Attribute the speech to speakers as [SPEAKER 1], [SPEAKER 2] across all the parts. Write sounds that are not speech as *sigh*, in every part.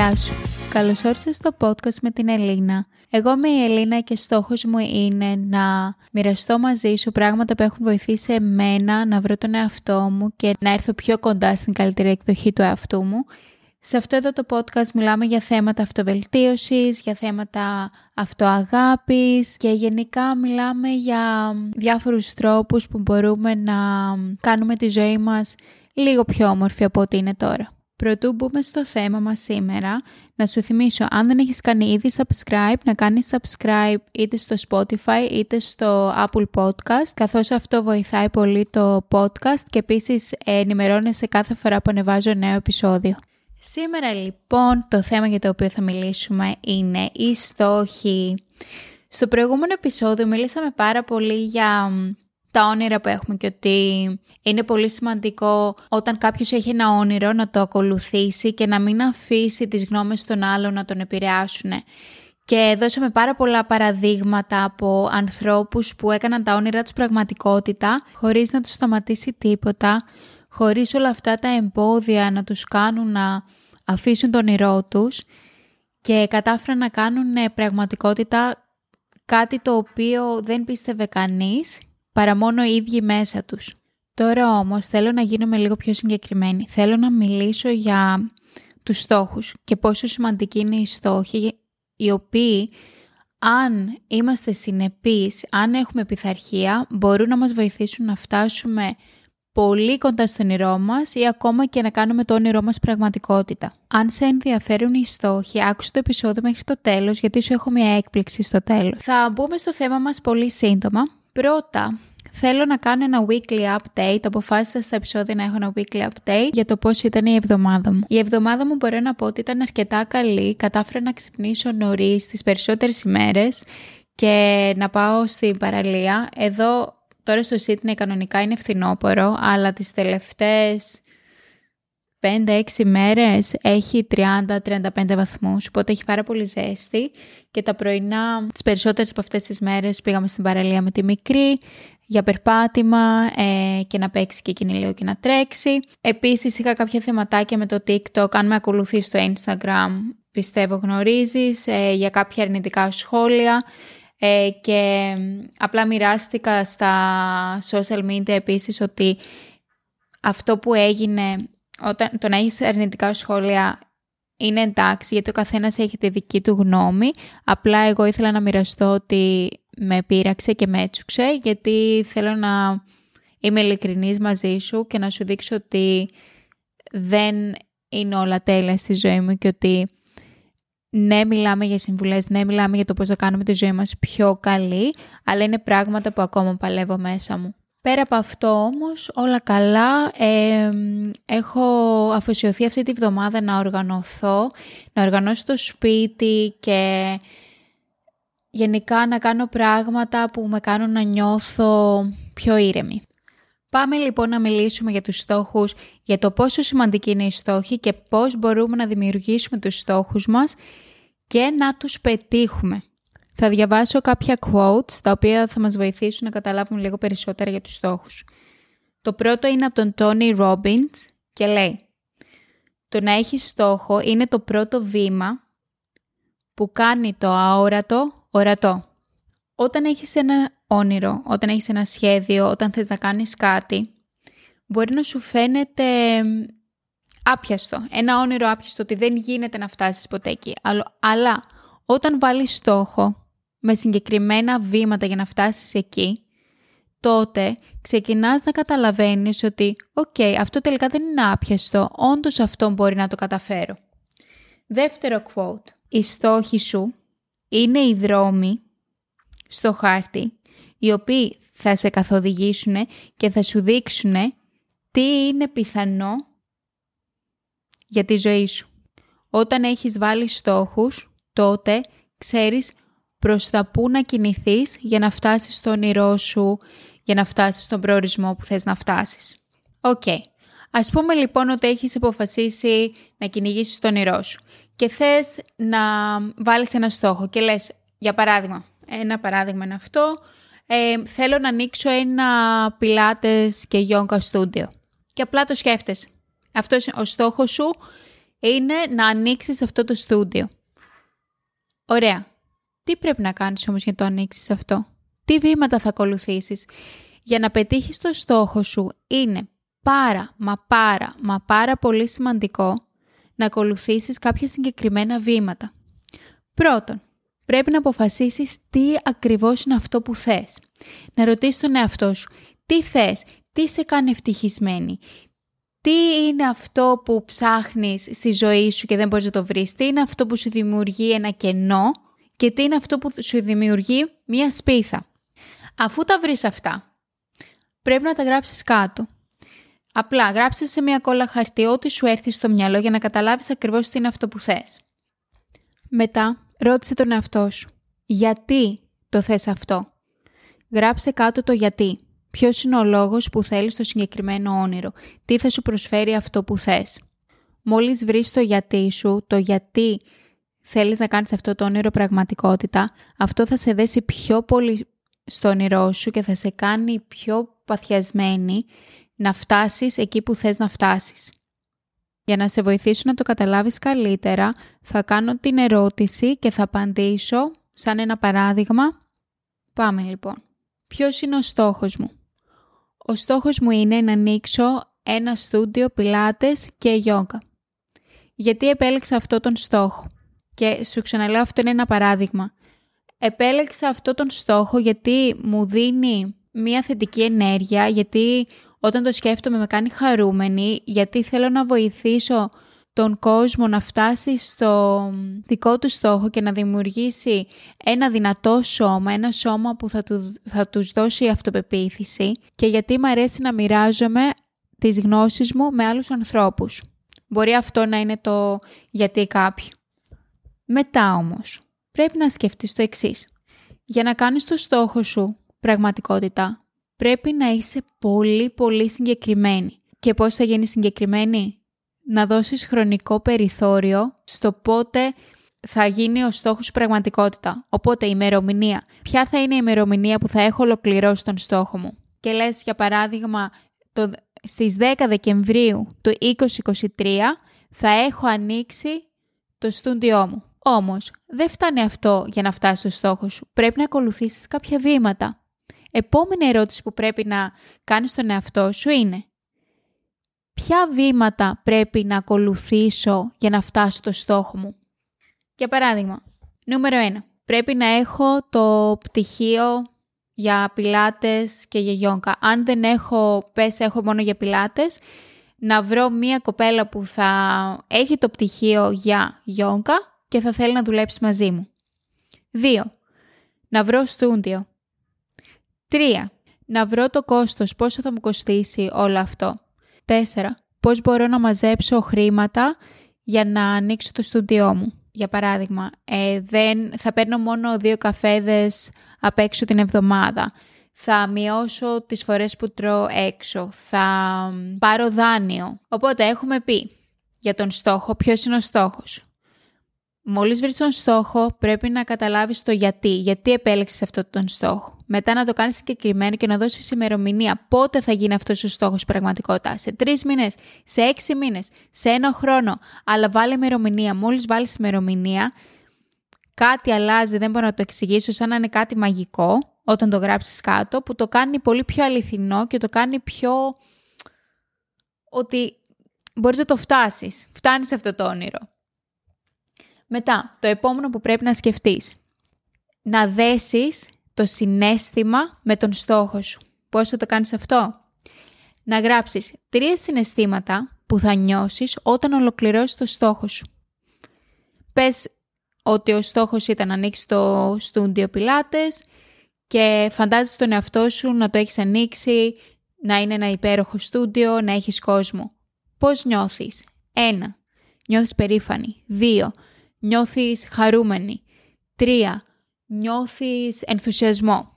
[SPEAKER 1] Γεια σου. Καλώς όρισες στο podcast με την Ελίνα. Εγώ είμαι η Ελίνα και στόχος μου είναι να μοιραστώ μαζί σου πράγματα που έχουν βοηθήσει εμένα να βρω τον εαυτό μου και να έρθω πιο κοντά στην καλύτερη εκδοχή του εαυτού μου. Σε αυτό εδώ το podcast μιλάμε για θέματα αυτοβελτίωσης, για θέματα αυτοαγάπης και γενικά μιλάμε για διάφορους τρόπους που μπορούμε να κάνουμε τη ζωή μας λίγο πιο όμορφη από ό,τι είναι τώρα. Πρωτού μπούμε στο θέμα μας σήμερα, να σου θυμίσω αν δεν έχεις κάνει ήδη subscribe, να κάνεις subscribe είτε στο Spotify είτε στο Apple Podcast, καθώς αυτό βοηθάει πολύ το podcast και επίσης ενημερώνεσαι κάθε φορά που ανεβάζω νέο επεισόδιο. Σήμερα λοιπόν το θέμα για το οποίο θα μιλήσουμε είναι οι στόχοι. Στο προηγούμενο επεισόδιο μιλήσαμε πάρα πολύ για τα όνειρα που έχουμε και ότι είναι πολύ σημαντικό όταν κάποιος έχει ένα όνειρο να το ακολουθήσει και να μην αφήσει τις γνώμες των άλλων να τον επηρεάσουν. Και δώσαμε πάρα πολλά παραδείγματα από ανθρώπους που έκαναν τα όνειρα τους πραγματικότητα χωρίς να τους σταματήσει τίποτα, χωρίς όλα αυτά τα εμπόδια να τους κάνουν να αφήσουν τον όνειρό τους και κατάφεραν να κάνουν πραγματικότητα κάτι το οποίο δεν πίστευε κανείς παρά μόνο οι ίδιοι μέσα τους. Τώρα όμως θέλω να γίνουμε λίγο πιο συγκεκριμένη. Θέλω να μιλήσω για τους στόχους και πόσο σημαντικοί είναι οι στόχοι οι οποίοι αν είμαστε συνεπείς, αν έχουμε πειθαρχία, μπορούν να μας βοηθήσουν να φτάσουμε πολύ κοντά στο όνειρό μας ή ακόμα και να κάνουμε το όνειρό μας πραγματικότητα. Αν σε ενδιαφέρουν οι στόχοι, άκουσε το επεισόδιο μέχρι το τέλος γιατί σου έχω μια έκπληξη στο τέλος. Θα μπούμε στο θέμα μας πολύ σύντομα. Πρώτα, θέλω να κάνω ένα weekly update. Αποφάσισα στα επεισόδια να έχω ένα weekly update για το πώς ήταν η εβδομάδα μου. Η εβδομάδα μου μπορώ να πω ότι ήταν αρκετά καλή. Κατάφερα να ξυπνήσω νωρίς τις περισσότερες ημέρες και να πάω στην παραλία. Εδώ τώρα στο Sydney κανονικά είναι φθινόπωρο, αλλά τις τελευταίες 5-6 μέρες έχει 30-35 βαθμούς, οπότε έχει πάρα πολύ ζέστη. Και τα πρωινά, τις περισσότερες από αυτές τις μέρες πήγαμε στην παραλία με τη μικρή για περπάτημα ε, και να παίξει και εκείνη λίγο και να τρέξει. Επίσης είχα κάποια θεματάκια με το TikTok, αν με ακολουθείς στο Instagram πιστεύω γνωρίζεις, ε, για κάποια αρνητικά σχόλια. Ε, και απλά μοιράστηκα στα social media επίσης ότι αυτό που έγινε όταν, το να έχεις αρνητικά σχόλια είναι εντάξει γιατί ο καθένας έχει τη δική του γνώμη. Απλά εγώ ήθελα να μοιραστώ ότι με πείραξε και με έτσουξε γιατί θέλω να είμαι ειλικρινής μαζί σου και να σου δείξω ότι δεν είναι όλα τέλεια στη ζωή μου και ότι ναι μιλάμε για συμβουλές, ναι μιλάμε για το πώς θα κάνουμε τη ζωή μας πιο καλή, αλλά είναι πράγματα που ακόμα παλεύω μέσα μου. Πέρα από αυτό όμως όλα καλά, έχω αφοσιωθεί αυτή τη βδομάδα να οργανωθώ, να οργανώσω το σπίτι και γενικά να κάνω πράγματα που με κάνουν να νιώθω πιο ήρεμη. Πάμε λοιπόν να μιλήσουμε για τους στόχους, για το πόσο σημαντική είναι η στόχη και πώς μπορούμε να δημιουργήσουμε τους στόχους μας και να τους πετύχουμε. Θα διαβάσω κάποια quotes τα οποία θα μας βοηθήσουν να καταλάβουμε λίγο περισσότερα για τους στόχους. Το πρώτο είναι από τον Tony Robbins και λέει «Το να έχεις στόχο είναι το πρώτο βήμα που κάνει το αόρατο ορατό». Όταν έχεις ένα όνειρο, όταν έχεις ένα σχέδιο, όταν θες να κάνεις κάτι, μπορεί να σου φαίνεται άπιαστο. Ένα όνειρο άπιαστο ότι δεν γίνεται να φτάσεις ποτέ εκεί. Αλλά όταν βάλεις στόχο με συγκεκριμένα βήματα για να φτάσεις εκεί, τότε ξεκινάς να καταλαβαίνεις ότι «ΟΚ, αυτό τελικά δεν είναι άπιαστο, όντως αυτό μπορεί να το καταφέρω». Δεύτερο quote. «Οι στόχοι σου είναι οι δρόμοι στο χάρτη, οι οποίοι θα σε καθοδηγήσουν και θα σου δείξουν τι είναι πιθανό για τη ζωή σου. Όταν έχεις βάλει στόχους, τότε ξέρεις προς τα πού να κινηθείς για να φτάσεις στο όνειρό σου, για να φτάσεις στον προορισμό που θες να φτάσεις. Ok. Okay. Ας πούμε λοιπόν ότι έχεις αποφασίσει να κυνηγήσεις το όνειρό σου και θες να βάλεις ένα στόχο και λες, για παράδειγμα, ένα παράδειγμα είναι αυτό, ε, θέλω να ανοίξω ένα πιλάτες και γιόγκα στούντιο. Και απλά το σκέφτεσαι. Αυτός είναι ο στόχος σου είναι να ανοίξεις αυτό το στούντιο. Ωραία. Τι πρέπει να κάνεις όμως για να το ανοίξεις αυτό; Τι βήματα θα ακολουθήσεις; Για να πετύχεις το στόχο σου είναι πάρα, μα πάρα, μα πάρα πολύ σημαντικό να ακολουθήσεις κάποια συγκεκριμένα βήματα. Πρώτον, πρέπει να αποφασίσεις τι ακριβώς είναι αυτό που θες. Να ρωτήσεις τον εαυτό σου, τι θες, τι σε κάνει ευτυχισμένη, τι είναι αυτό που ψάχνεις στη ζωή σου και δεν μπορείς να το βρεις, τι είναι αυτό που σου δημιουργεί ένα κενό και τι είναι αυτό που σου δημιουργεί μία σπίθα. Αφού τα βρεις αυτά, πρέπει να τα γράψεις κάτω. Απλά γράψε σε μια κόλλα χαρτί ό,τι σου έρθει στο μυαλό για να καταλάβεις ακριβώς τι είναι αυτό που θες. Μετά, ρώτησε τον εαυτό σου. Γιατί το θες αυτό; Γράψε κάτω το γιατί. Ποιος είναι ο λόγος που θέλεις το συγκεκριμένο όνειρο; Τι θα σου προσφέρει αυτό που θες; Μόλις βρεις το γιατί σου, το γιατί θέλεις να κάνεις αυτό το όνειρο πραγματικότητα, αυτό θα σε δέσει πιο πολύ στο όνειρό σου και θα σε κάνει πιο παθιασμένη να φτάσεις εκεί που θες να φτάσεις. Για να σε βοηθήσω να το καταλάβεις καλύτερα, θα κάνω την ερώτηση και θα απαντήσω σαν ένα παράδειγμα. Πάμε λοιπόν. Ποιος είναι ο στόχος μου; Ο στόχος μου είναι να ανοίξω ένα στούντιο πιλάτες και γιόγκα. Γιατί επέλεξα αυτό τον στόχο; Και σου ξαναλέω αυτό είναι ένα παράδειγμα. Επέλεξα αυτό τον στόχο γιατί μου δίνει μία θετική ενέργεια, γιατί όταν το σκέφτομαι με κάνει χαρούμενη, γιατί θέλω να βοηθήσω τον κόσμο να φτάσει στο δικό του στόχο και να δημιουργήσει ένα δυνατό σώμα, ένα σώμα που θα, του, θα τους δώσει αυτοπεποίθηση και γιατί μου αρέσει να μοιράζομαι τις γνώσεις μου με άλλους ανθρώπους. Μπορεί αυτό να είναι το γιατί κάποιου. Μετά όμως, πρέπει να σκεφτείς το εξής. Για να κάνεις το στόχο σου πραγματικότητα, πρέπει να είσαι πολύ πολύ συγκεκριμένη. Και πώς θα γίνεις συγκεκριμένη; Να δώσεις χρονικό περιθώριο στο πότε θα γίνει ο στόχος σου πραγματικότητα. Οπότε η ημερομηνία. Ποια θα είναι η ημερομηνία που θα έχω ολοκληρώσει τον στόχο μου; Και λες για παράδειγμα το, στις 10 Δεκεμβρίου του 2023 θα έχω ανοίξει το στούντιό μου. Όμως δεν φτάνει αυτό για να φτάσει στο στόχο σου. Πρέπει να ακολουθήσεις κάποια βήματα. Επόμενη ερώτηση που πρέπει να κάνεις στον εαυτό σου είναι ποια βήματα πρέπει να ακολουθήσω για να φτάσω στο στόχο μου; Για παράδειγμα, νούμερο 1. Πρέπει να έχω το πτυχίο για πιλάτες και για γιόγκα. Αν δεν έχω, πες έχω μόνο για πιλάτες, να βρω μία κοπέλα που θα έχει το πτυχίο για γιόγκα και θα θέλει να δουλέψει μαζί μου. 2. Να βρω στούντιο. 3. Να βρω το κόστος, πόσο θα μου κοστίσει όλο αυτό. 4. Πώς μπορώ να μαζέψω χρήματα για να ανοίξω το στούντιό μου. Για παράδειγμα, ε, δεν, θα παίρνω μόνο δύο καφέδες απ' έξω την εβδομάδα. Θα μειώσω τις φορές που τρώω έξω. Θα πάρω δάνειο. Οπότε έχουμε πει για τον στόχο ποιος είναι ο στόχος. Μόλις βρεις τον στόχο, πρέπει να καταλάβεις το γιατί. Γιατί επέλεξες αυτόν τον στόχο. Μετά να το κάνεις συγκεκριμένο και να δώσεις ημερομηνία. Πότε θα γίνει αυτός ο στόχος πραγματικότητα. Σε τρεις μήνες, σε έξι μήνες, σε ένα χρόνο. Αλλά βάλει ημερομηνία. Μόλις βάλεις ημερομηνία, κάτι αλλάζει, δεν μπορώ να το εξηγήσω, σαν να είναι κάτι μαγικό όταν το γράψεις κάτω, που το κάνει πολύ πιο αληθινό και το κάνει πιο... ότι μπορείς να το φτάσεις. Φτάνεις σε αυτό το όνειρο. Μετά, το επόμενο που πρέπει να σκεφτείς. Να δέσεις το συνέστημα με τον στόχο σου. Πώς θα το κάνεις αυτό; Να γράψεις τρία συναισθήματα που θα νιώσεις όταν ολοκληρώσεις το στόχο σου. Πες ότι ο στόχος ήταν να ανοίξεις το στούντιο πιλάτες και φαντάζεσαι τον εαυτό σου να το έχεις ανοίξει, να είναι ένα υπέροχο στούντιο, να έχεις κόσμο. Πώς νιώθεις; Ένα, Νιώθεις περήφανη. Δύο, νιώθεις χαρούμενη. Τρία, νιώθεις ενθουσιασμό.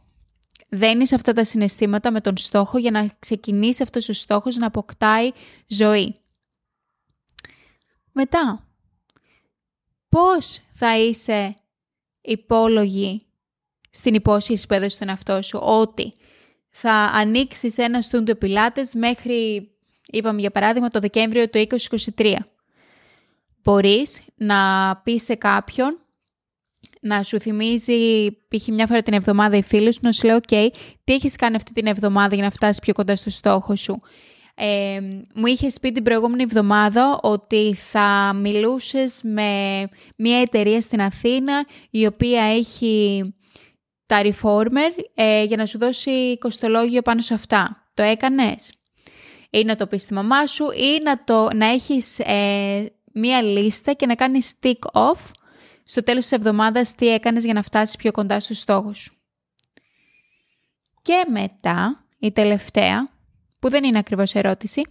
[SPEAKER 1] Δένεις αυτά τα συναισθήματα με τον στόχο για να ξεκινήσει αυτός ο στόχος να αποκτάει ζωή. Μετά, πώς θα είσαι υπόλογη στην υπόσχεση που έδωσες στον εαυτό σου; Ότι θα ανοίξεις ένα στούντιο πιλάτες μέχρι, είπαμε για παράδειγμα, το Δεκέμβριο του 2023. Μπορείς να πεις σε κάποιον να σου θυμίζει π.χ. μια φορά την εβδομάδα οι φίλοι σου, να σου λέει «ΟΚ, τι έχεις κάνει αυτή την εβδομάδα για να φτάσεις πιο κοντά στο στόχο σου». Ε, μου είχες πει την προηγούμενη εβδομάδα ότι θα μιλούσες με μια εταιρεία στην Αθήνα η οποία έχει τα reformer ε, για να σου δώσει κοστολόγιο πάνω σε αυτά. Το έκανες; Ή να το πεις στη μαμά σου ή να, το, να έχεις ε, μία λίστα και να κάνεις tick off στο τέλος της εβδομάδας τι έκανες για να φτάσεις πιο κοντά στους στόχους σου. Και μετά, η τελευταία, που δεν είναι ακριβώς ερώτηση,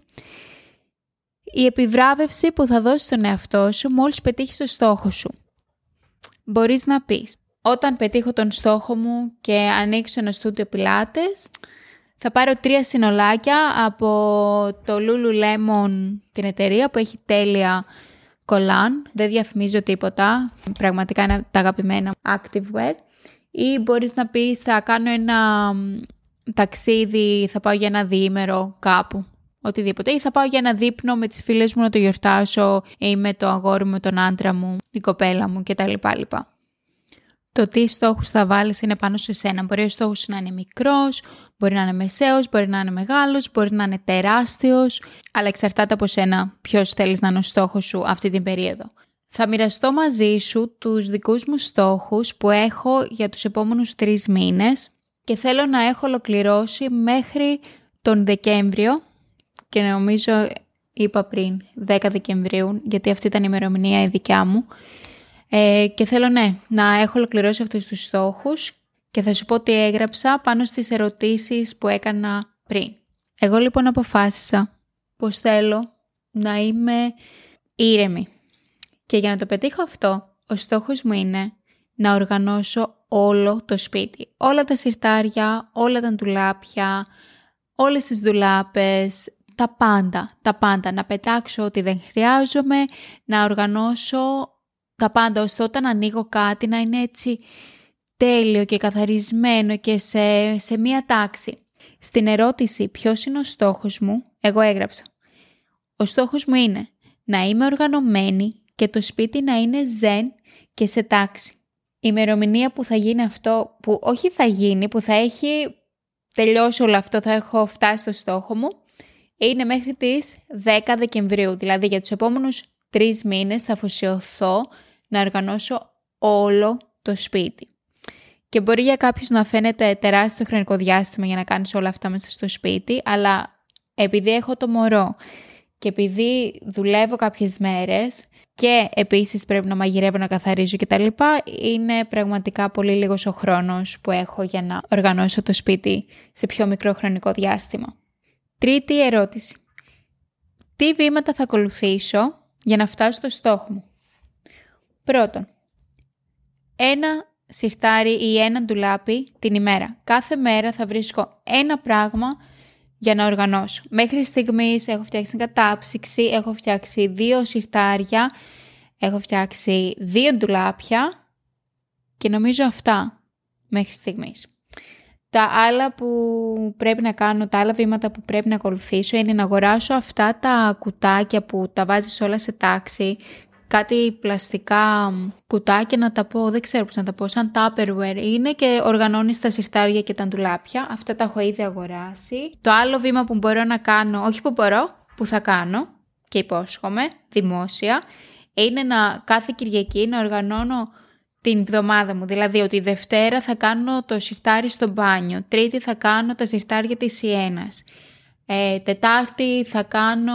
[SPEAKER 1] η επιβράβευση που θα δώσεις στον εαυτό σου μόλις πετύχεις το στόχο σου. Μπορείς να πεις, όταν πετύχω τον στόχο μου και ανοίξω ένα στούντιο πιλάτες, θα πάρω τρία συνολάκια από το Lululemon την εταιρεία που έχει τέλεια κολάν, δεν διαφημίζω τίποτα, πραγματικά είναι τα αγαπημένα activewear. Ή μπορείς να πεις θα κάνω ένα ταξίδι, θα πάω για ένα διήμερο κάπου, οτιδήποτε. Ή θα πάω για ένα δείπνο με τις φίλες μου να το γιορτάσω ή με το αγόρι μου, με τον άντρα μου, την κοπέλα μου κτλ. Το τι στόχους θα βάλεις είναι πάνω σε σένα. Μπορεί ο στόχος να είναι μικρός, μπορεί να είναι μεσαίος, μπορεί να είναι μεγάλος, μπορεί να είναι τεράστιος, αλλά εξαρτάται από σένα ποιος θέλεις να είναι ο στόχος σου αυτή την περίοδο. Θα μοιραστώ μαζί σου τους δικούς μου στόχους που έχω για τους επόμενους τρεις μήνες και θέλω να έχω ολοκληρώσει μέχρι τον Δεκέμβριο και νομίζω είπα πριν 10 Δεκεμβρίου γιατί αυτή ήταν η ημερομηνία η δικιά μου ε, και θέλω ναι, να έχω ολοκληρώσει αυτούς τους στόχους και θα σου πω τι έγραψα πάνω στις ερωτήσεις που έκανα πριν. Εγώ λοιπόν αποφάσισα πως θέλω να είμαι ήρεμη. Και για να το πετύχω αυτό, ο στόχος μου είναι να οργανώσω όλο το σπίτι. Όλα τα συρτάρια, όλα τα ντουλάπια, όλες τις ντουλάπες, τα πάντα, τα πάντα. Να πετάξω ό,τι δεν χρειάζομαι, να οργανώσω τα πάντα, ώστε όταν ανοίγω κάτι να είναι έτσι τέλειο και καθαρισμένο και σε, σε μία τάξη. Στην ερώτηση ποιος είναι ο στόχος μου, εγώ έγραψα. Ο στόχος μου είναι να είμαι οργανωμένη και το σπίτι να είναι ζεν και σε τάξη. Η ημερομηνία που θα γίνει αυτό, που όχι θα γίνει, που θα έχει τελειώσει όλο αυτό, θα έχω φτάσει στο στόχο μου, είναι μέχρι τις 10 Δεκεμβρίου. Δηλαδή για τους επόμενους τρεις μήνες θα αφοσιωθώ να οργανώσω όλο το σπίτι. Και μπορεί για κάποιους να φαίνεται τεράστιο χρονικό διάστημα για να κάνεις όλα αυτά μέσα στο σπίτι, αλλά επειδή έχω το μωρό και επειδή δουλεύω κάποιες μέρες και επίσης πρέπει να μαγειρεύω, να καθαρίζω κτλ. Είναι πραγματικά πολύ λίγος ο χρόνος που έχω για να οργανώσω το σπίτι σε πιο μικρό χρονικό διάστημα. Τρίτη ερώτηση. Τι βήματα θα ακολουθήσω για να φτάσω στο στόχο μου. Πρώτον, ένα σιρτάρι ή ένα ντουλάπι την ημέρα. Κάθε μέρα θα βρίσκω ένα πράγμα για να οργανώσω. Μέχρι στιγμής έχω φτιάξει κατάψυξη, έχω φτιάξει δύο σιρτάρια, έχω φτιάξει δύο ντουλάπια και νομίζω αυτά μέχρι στιγμής. Τα άλλα που πρέπει να κάνω, τα άλλα βήματα που πρέπει να ακολουθήσω είναι να αγοράσω αυτά τα κουτάκια που τα βάζεις όλα σε τάξη, κάτι πλαστικά κουτάκια να τα πω, δεν ξέρω πώς να τα πω, σαν Tupperware είναι και οργανώνεις τα συρτάρια και τα ντουλάπια. Αυτά τα έχω ήδη αγοράσει. Το άλλο βήμα που μπορώ να κάνω, όχι που μπορώ, που θα κάνω και υπόσχομαι, δημόσια, είναι να κάθε Κυριακή να οργανώνω την εβδομάδα μου. Δηλαδή ότι Δευτέρα θα κάνω το συρτάρι στο μπάνιο, Τρίτη θα κάνω τα συρτάρια της Σιένας, ε, Τετάρτη θα κάνω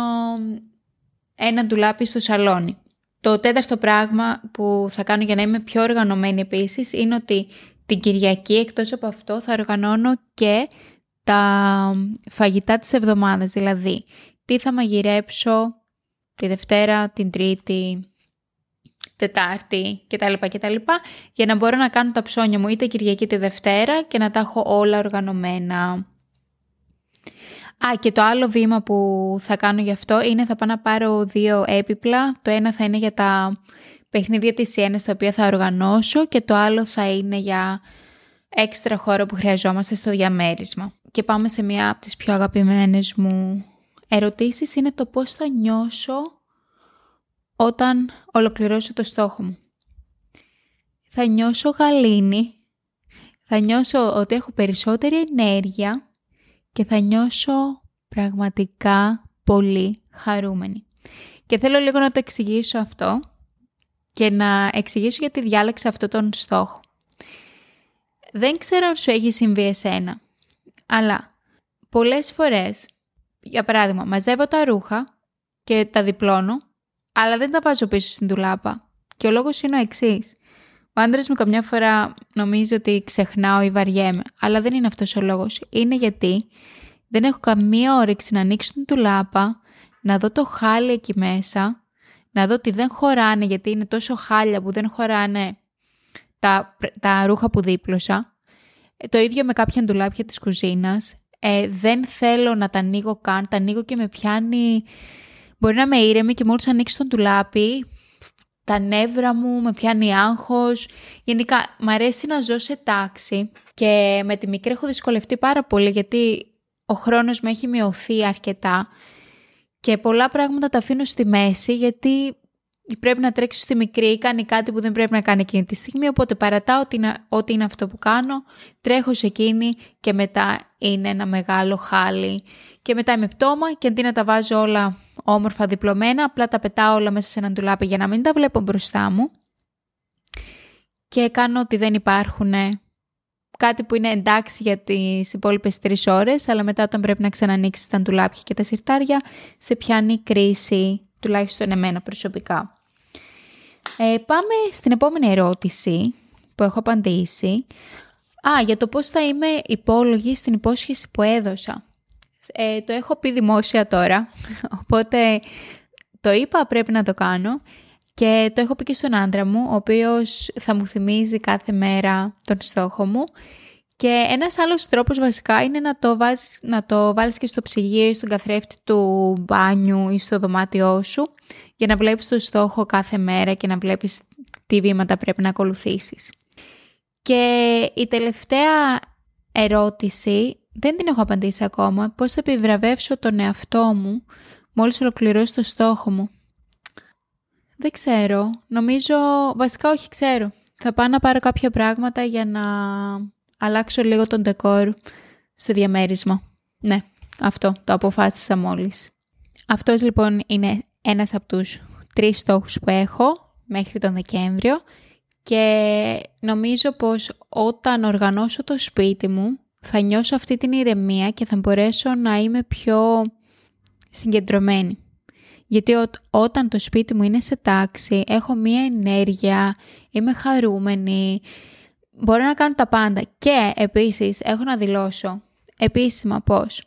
[SPEAKER 1] ένα ντουλάπι στο σαλόνι. Το τέταρτο πράγμα που θα κάνω για να είμαι πιο οργανωμένη επίσης είναι ότι την Κυριακή εκτός από αυτό θα οργανώνω και τα φαγητά της εβδομάδας, δηλαδή τι θα μαγειρέψω τη Δευτέρα, την Τρίτη, Τετάρτη κτλ. κτλ. για να μπορώ να κάνω τα ψώνια μου είτε Κυριακή τη Δευτέρα και να τα έχω όλα οργανωμένα. Α, και το άλλο βήμα που θα κάνω γι' αυτό είναι θα πάω να πάρω δύο έπιπλα. Το ένα θα είναι για τα παιχνίδια της Σιένας τα οποία θα οργανώσω και το άλλο θα είναι για έξτρα χώρο που χρειαζόμαστε στο διαμέρισμα. Και πάμε σε μία από τις πιο αγαπημένες μου ερωτήσεις είναι το πώς θα νιώσω όταν ολοκληρώσω το στόχο μου. Θα νιώσω γαλήνη, θα νιώσω ότι έχω περισσότερη ενέργεια και θα νιώσω πραγματικά πολύ χαρούμενη. Και θέλω λίγο να το εξηγήσω αυτό και να εξηγήσω γιατί διάλεξα αυτό τον στόχο. Δεν ξέρω αν σου έχει συμβεί εσένα, αλλά πολλές φορές, για παράδειγμα, μαζεύω τα ρούχα και τα διπλώνω, αλλά δεν τα βάζω πίσω στην τουλάπα. Και ο λόγος είναι ο εξής. Ο άντρας μου καμιά φορά νομίζει ότι ξεχνάω ή βαριέμαι, αλλά δεν είναι αυτός ο λόγος. Είναι γιατί δεν έχω καμία όρεξη να ανοίξω την τουλάπα, να δω το χάλι εκεί μέσα, να δω ότι δεν χωράνε γιατί είναι τόσο χάλια που δεν χωράνε τα, τα ρούχα που δίπλωσα. Ε, το ίδιο με κάποια ντουλάπια της κουζίνας. Ε, δεν θέλω να τα ανοίγω καν, τα ανοίγω και με πιάνει... Μπορεί να είμαι ήρεμη και μόλις ανοίξει τον ντουλάπι, τα νεύρα μου, με πιάνει άγχος. Γενικά, μ' αρέσει να ζω σε τάξη και με τη μικρή έχω δυσκολευτεί πάρα πολύ γιατί ο χρόνος μου έχει μειωθεί αρκετά και πολλά πράγματα τα αφήνω στη μέση γιατί πρέπει να τρέξω στη μικρή ή κάνει κάτι που δεν πρέπει να κάνει εκείνη τη στιγμή, οπότε παρατάω ότι είναι, ότι είναι αυτό που κάνω, τρέχω σε εκείνη και μετά είναι ένα μεγάλο χάλι και μετά είμαι πτώμα και αντί να τα βάζω όλα όμορφα διπλωμένα, απλά τα πετάω όλα μέσα σε έναν τουλάπι για να μην τα βλέπω μπροστά μου και κάνω ότι δεν υπάρχουν κάτι που είναι εντάξει για τις υπόλοιπες τρεις ώρες, αλλά μετά όταν πρέπει να ξανανοίξεις τα ντουλάπια και τα συρτάρια, σε πιάνει κρίση, τουλάχιστον εμένα προσωπικά. Ε, πάμε στην επόμενη ερώτηση που έχω απαντήσει. Α, για το πώς θα είμαι υπόλογη στην υπόσχεση που έδωσα. Ε, το έχω πει δημόσια τώρα, *laughs* οπότε το είπα πρέπει να το κάνω και το έχω πει και στον άντρα μου, ο οποίος θα μου θυμίζει κάθε μέρα τον στόχο μου. Και ένας άλλος τρόπος βασικά είναι να το, βάζεις, να το βάλεις και στο ψυγείο ή στον καθρέφτη του μπάνιου ή στο δωμάτιό σου για να βλέπεις το στόχο κάθε μέρα και να βλέπεις τι βήματα πρέπει να ακολουθήσεις. Και η τελευταία ερώτηση, δεν την έχω απαντήσει ακόμα, πώς θα επιβραβεύσω τον εαυτό μου μόλις ολοκληρώσει το στόχο μου; Δεν ξέρω. Νομίζω, βασικά όχι ξέρω. Θα πάω να πάρω κάποια πράγματα για να αλλάξω λίγο τον ντεκόρ στο διαμέρισμα. Ναι, αυτό το αποφάσισα μόλις. Αυτός λοιπόν είναι ένας από τους τρεις στόχους που έχω μέχρι τον Δεκέμβριο και νομίζω πως όταν οργανώσω το σπίτι μου θα νιώσω αυτή την ηρεμία και θα μπορέσω να είμαι πιο συγκεντρωμένη. Γιατί όταν το σπίτι μου είναι σε τάξη, έχω μία ενέργεια, είμαι χαρούμενη, μπορώ να κάνω τα πάντα. Και επίσης έχω να δηλώσω επίσημα πως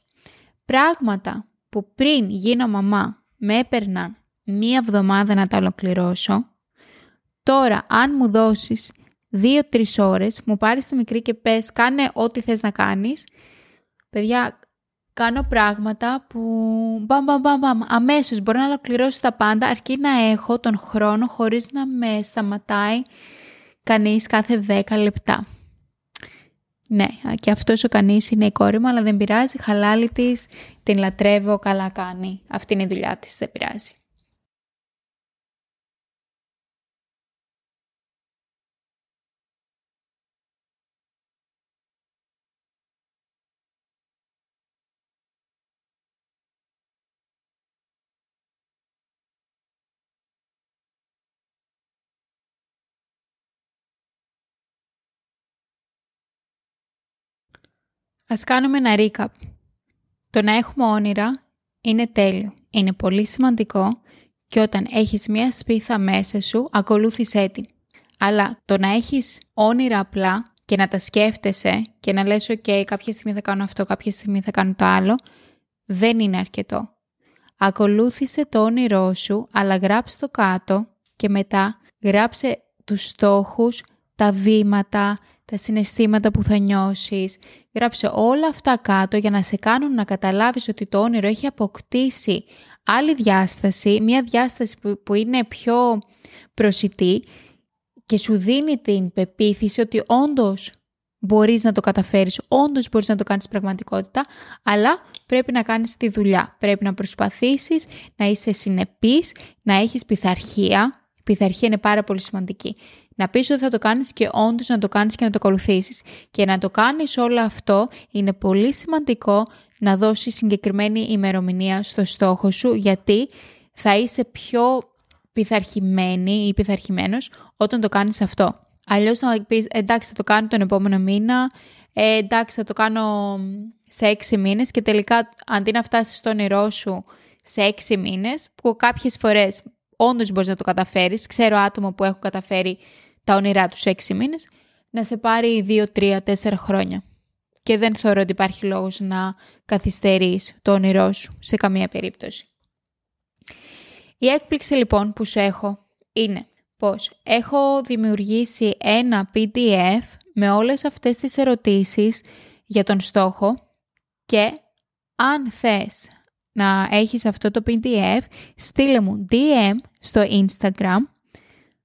[SPEAKER 1] πράγματα που πριν γίνω μαμά με έπαιρναν μία εβδομάδα να τα ολοκληρώσω, τώρα αν μου δώσεις δύο-τρεις ώρες, μου πάρεις τη μικρή και πες κάνε ό,τι θες να κάνεις, παιδιά κάνω πράγματα που μπαμ, μπαμ, μπαμ, μπαμ, αμέσως μπορώ να ολοκληρώσω τα πάντα αρκεί να έχω τον χρόνο χωρίς να με σταματάει κανείς κάθε 10 λεπτά. Ναι, και αυτός ο κανείς είναι η κόρη μου, αλλά δεν πειράζει, χαλάλη της, την λατρεύω, καλά κάνει. Αυτή είναι η δουλειά της, δεν πειράζει. Ας κάνουμε ένα recap. Το να έχουμε όνειρα είναι τέλειο. Είναι πολύ σημαντικό και όταν έχεις μία σπίθα μέσα σου, ακολούθησέ την. Αλλά το να έχεις όνειρα απλά και να τα σκέφτεσαι και να λες «Ok, κάποια στιγμή θα κάνω αυτό, κάποια στιγμή θα κάνω το άλλο», δεν είναι αρκετό. Ακολούθησε το όνειρό σου, αλλά γράψε το κάτω και μετά γράψε τους στόχους, τα βήματα, τα συναισθήματα που θα νιώσεις. Γράψε όλα αυτά κάτω για να σε κάνουν να καταλάβεις ότι το όνειρο έχει αποκτήσει άλλη διάσταση, μια διάσταση που, είναι πιο προσιτή και σου δίνει την πεποίθηση ότι όντως μπορείς να το καταφέρεις, όντως μπορείς να το κάνεις πραγματικότητα, αλλά πρέπει να κάνεις τη δουλειά. Πρέπει να προσπαθήσεις, να είσαι συνεπής, να έχεις πειθαρχία. Η πειθαρχία είναι πάρα πολύ σημαντική. Να πεις ότι θα το κάνεις και όντως να το κάνεις και να το ακολουθήσεις. Και να το κάνεις όλο αυτό είναι πολύ σημαντικό να δώσεις συγκεκριμένη ημερομηνία στο στόχο σου, γιατί θα είσαι πιο πειθαρχημένη ή πειθαρχημένος όταν το κάνεις αυτό. Αλλιώς να πεις εντάξει θα το κάνω τον επόμενο μήνα, ε, εντάξει θα το κάνω σε έξι μήνες και τελικά αντί να φτάσεις στο όνειρό σου σε έξι μήνες, που κάποιες φορές όντως μπορείς να το καταφέρεις, ξέρω άτομα που έχουν καταφέρει τα όνειρά τους σε έξι μήνες, να σε πάρει δύο, τρία, τέσσερα χρόνια. Και δεν θεωρώ ότι υπάρχει λόγος να καθυστερείς το όνειρό σου σε καμία περίπτωση. Η έκπληξη λοιπόν που σου έχω είναι πως έχω δημιουργήσει ένα PDF με όλες αυτές τις ερωτήσεις για τον στόχο και αν θες να έχεις αυτό το PDF, στείλε μου DM στο Instagram.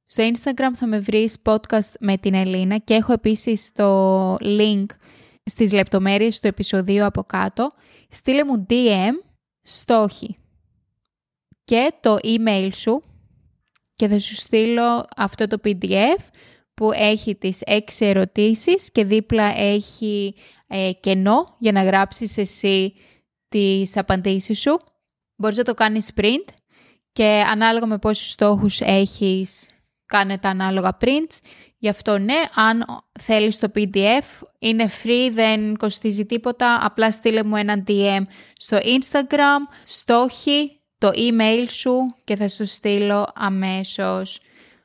[SPEAKER 1] Στο Instagram θα με βρεις podcast με την Ελίνα και έχω επίσης το link στις λεπτομέρειες του επεισοδίου από κάτω. Στείλε μου DM στόχοι και το email σου και θα σου στείλω αυτό το PDF που έχει τις έξι ερωτήσεις και δίπλα έχει ε, κενό για να γράψεις εσύ τις απαντήσεις σου. Μπορείς να το κάνεις print και ανάλογα με πόσους στόχους έχεις κάνε τα ανάλογα prints. Γι' αυτό ναι, αν θέλεις το PDF είναι free, δεν κοστίζει τίποτα. Απλά στείλε μου ένα DM στο Instagram, στόχοι το email σου και θα σου στείλω αμέσως.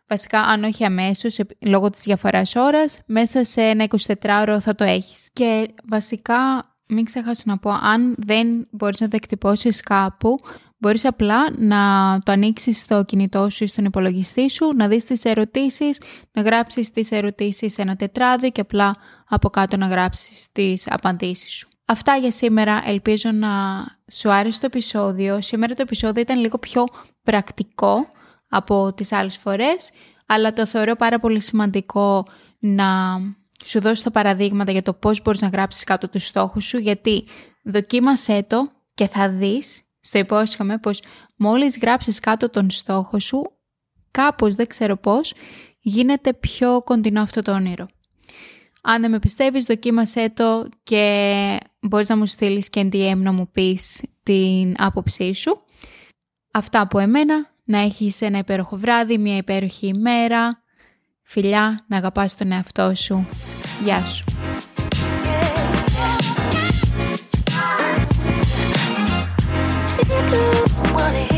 [SPEAKER 1] Βασικά, αν όχι αμέσως, λόγω της διαφοράς ώρας, μέσα σε ένα 24ωρο θα το έχεις. Και βασικά, μην ξεχάσω να πω, αν δεν μπορείς να το εκτυπώσεις κάπου, μπορείς απλά να το ανοίξεις στο κινητό σου ή στον υπολογιστή σου, να δεις τις ερωτήσεις, να γράψεις τις ερωτήσεις σε ένα τετράδιο και απλά από κάτω να γράψεις τις απαντήσεις σου. Αυτά για σήμερα. Ελπίζω να σου άρεσε το επεισόδιο. Σήμερα το επεισόδιο ήταν λίγο πιο πρακτικό από τις άλλες φορές, αλλά το θεωρώ πάρα πολύ σημαντικό να σου δώσω τα παραδείγματα για το πώς μπορείς να γράψεις κάτω τους στόχους σου, γιατί δοκίμασέ το και θα δεις, στο υπόσχομαι, πως μόλις γράψεις κάτω τον στόχο σου, κάπως δεν ξέρω πώς, γίνεται πιο κοντινό αυτό το όνειρο. Αν δεν με πιστεύεις, δοκίμασέ το και μπορείς να μου στείλεις και DM να μου πεις την άποψή σου. Αυτά από εμένα. Να έχεις ένα υπέροχο βράδυ, μια υπέροχη ημέρα. Φιλιά, να αγαπάς τον εαυτό σου. Γεια σου. money.